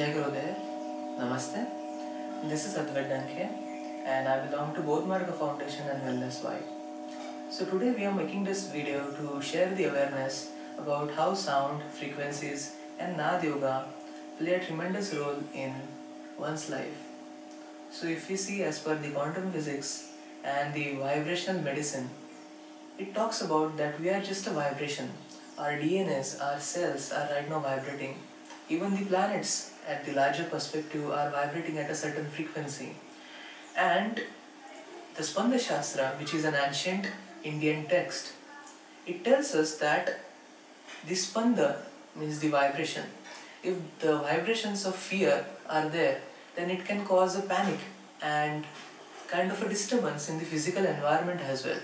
Jai Gurudev, Namaste. This is Advait Dankhe and I belong to both Foundation and Wellness Vibe. So today we are making this video to share the awareness about how sound, frequencies and Nad Yoga play a tremendous role in one's life. So if we see as per the quantum physics and the vibrational medicine, it talks about that we are just a vibration. Our DNAs, our cells are right now vibrating. Even the planets at the larger perspective are vibrating at a certain frequency. And the Spanda Shastra, which is an ancient Indian text, it tells us that the Spanda means the vibration. If the vibrations of fear are there, then it can cause a panic and kind of a disturbance in the physical environment as well.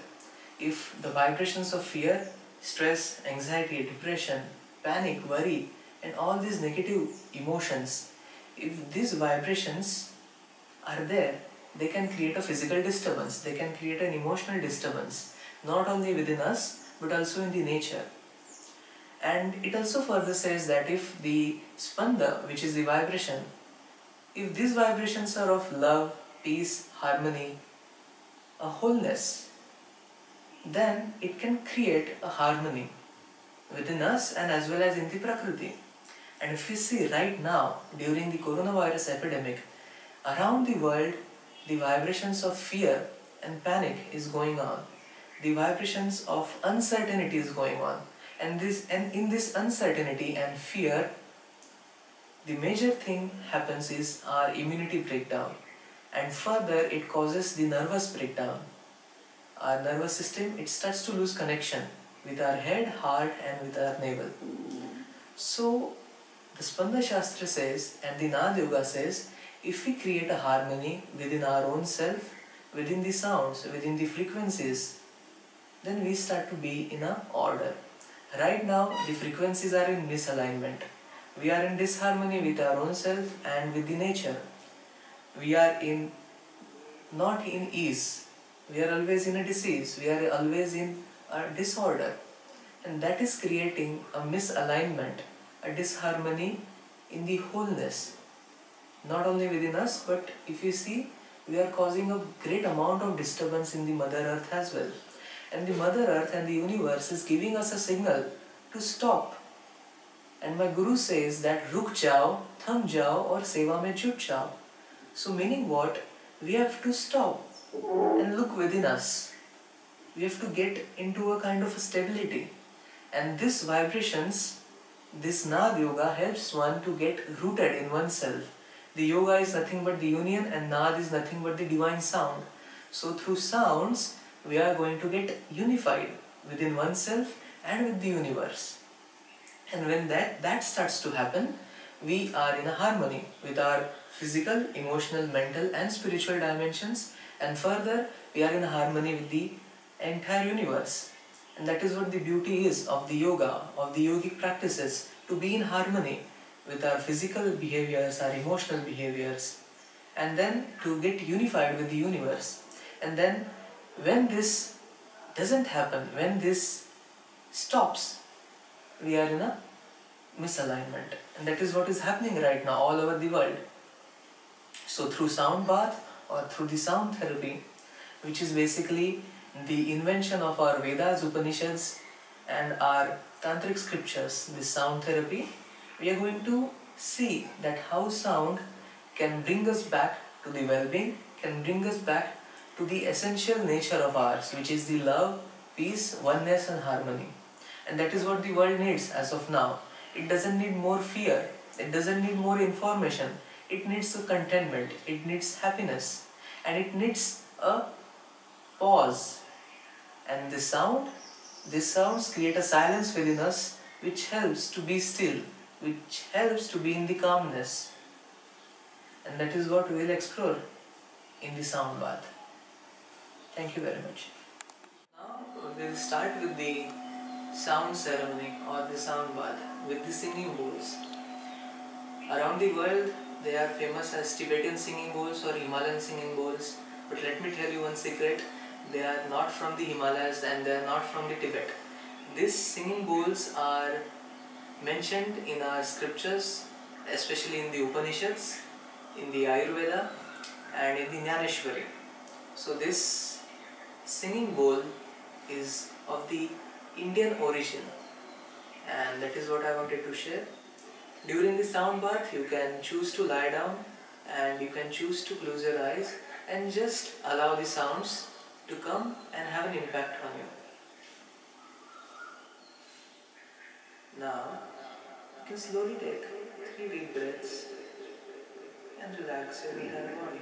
If the vibrations of fear, stress, anxiety, depression, panic, worry, and all these negative emotions, if these vibrations are there, they can create a physical disturbance, they can create an emotional disturbance, not only within us but also in the nature. And it also further says that if the spanda, which is the vibration, if these vibrations are of love, peace, harmony, a wholeness, then it can create a harmony within us and as well as in the Prakriti. And if we see right now, during the coronavirus epidemic, around the world, the vibrations of fear and panic is going on. The vibrations of uncertainty is going on. And this and in this uncertainty and fear, the major thing happens is our immunity breakdown. And further it causes the nervous breakdown. Our nervous system it starts to lose connection with our head, heart and with our navel. So the Spanda Shastra says and the Nad Yoga says if we create a harmony within our own self, within the sounds, within the frequencies, then we start to be in a order. Right now the frequencies are in misalignment. We are in disharmony with our own self and with the nature. We are in not in ease. We are always in a disease. We are always in a disorder. And that is creating a misalignment, a disharmony in the wholeness. Not only within us, but if you see, we are causing a great amount of disturbance in the Mother Earth as well. And the Mother Earth and the universe is giving us a signal to stop. And my Guru says that ruk jao, tham jao or seva mein jut jao. So meaning what? We have to stop and look within us. We have to get into a kind of a stability. And this vibrations, this Nad Yoga helps one to get rooted in oneself. The yoga is nothing but the union and Nad is nothing but the divine sound. So through sounds, we are going to get unified within oneself and with the universe. And when that, that starts to happen, we are in a harmony with our physical, emotional, mental and spiritual dimensions and further we are in harmony with the entire universe. And that is what the beauty is of the yoga, of the yogic practices, to be in harmony with our physical behaviors, our emotional behaviors, and then to get unified with the universe. And then when this doesn't happen, when this stops, we are in a misalignment. And that is what is happening right now all over the world. So through sound bath or through the sound therapy, which is basically the invention of our Vedas, Upanishads and our tantric scriptures, the sound therapy, we are going to see that how sound can bring us back to the well-being, can bring us back to the essential nature of ours, which is the love, peace, oneness and harmony. And that is what the world needs as of now. It doesn't need more fear, it doesn't need more information, it needs contentment, it needs happiness, and it needs a pause. And the sound, these sounds create a silence within us which helps to be still, which helps to be in the calmness. And that is what we will explore in the sound bath. Thank you very much. Now we will start with the sound ceremony or the sound bath with the singing bowls. Around the world, they are famous as Tibetan singing bowls or Himalayan singing bowls. But let me tell you one secret they are not from the Himalayas and they are not from the Tibet. These singing bowls are mentioned in our scriptures especially in the Upanishads, in the Ayurveda, and in the Jnaneshwari. So, this singing bowl is of the Indian origin, and that is what I wanted to share. During the sound bath, you can choose to lie down and you can choose to close your eyes and just allow the sounds to come and have an impact on you. Now, you can slowly take three deep breaths and relax your entire body.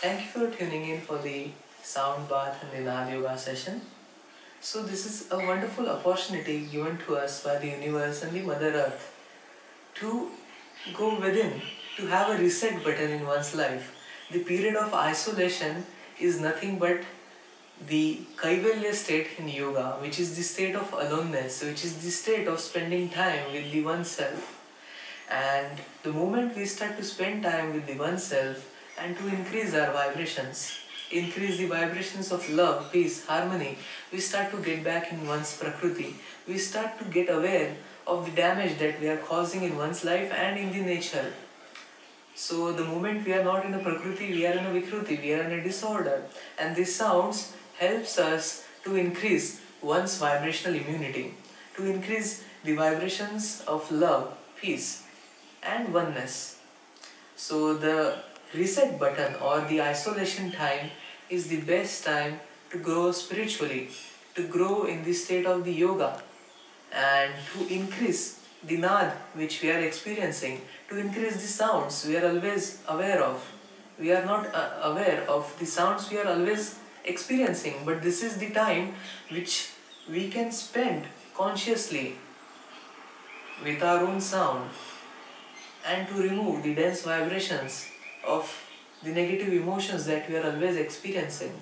Thank you for tuning in for the sound bath and the Nad Yoga session. So this is a wonderful opportunity given to us by the universe and the Mother Earth to go within, to have a reset button in one's life. The period of isolation is nothing but the Kaivalya state in yoga, which is the state of aloneness, which is the state of spending time with the oneself. And the moment we start to spend time with the oneself and to increase our vibrations, increase the vibrations of love, peace, harmony, we start to get back in one's prakriti. We start to get aware of the damage that we are causing in one's life and in the nature. So the moment we are not in a prakriti, we are in a vikruti, we are in a disorder. And these sounds helps us to increase one's vibrational immunity, to increase the vibrations of love, peace, and oneness. So the reset button or the isolation time is the best time to grow spiritually, to grow in the state of the yoga, and to increase the nad which we are experiencing, to increase the sounds we are always aware of. We are not uh, aware of the sounds we are always experiencing, but this is the time which we can spend consciously with our own sound and to remove the dense vibrations of the negative emotions that we are always experiencing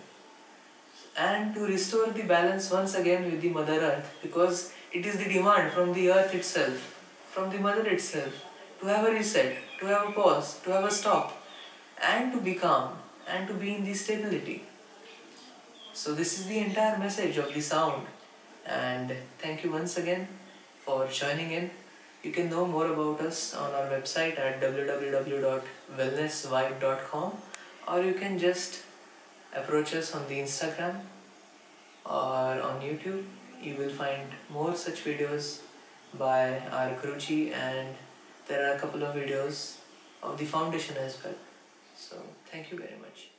and to restore the balance once again with the mother earth because it is the demand from the earth itself from the mother itself to have a reset to have a pause to have a stop and to be calm and to be in the stability so this is the entire message of the sound and thank you once again for joining in. You can know more about us on our website at www.wellnessvibe.com or you can just approach us on the Instagram or on YouTube. You will find more such videos by our Guruji and there are a couple of videos of the foundation as well. So thank you very much.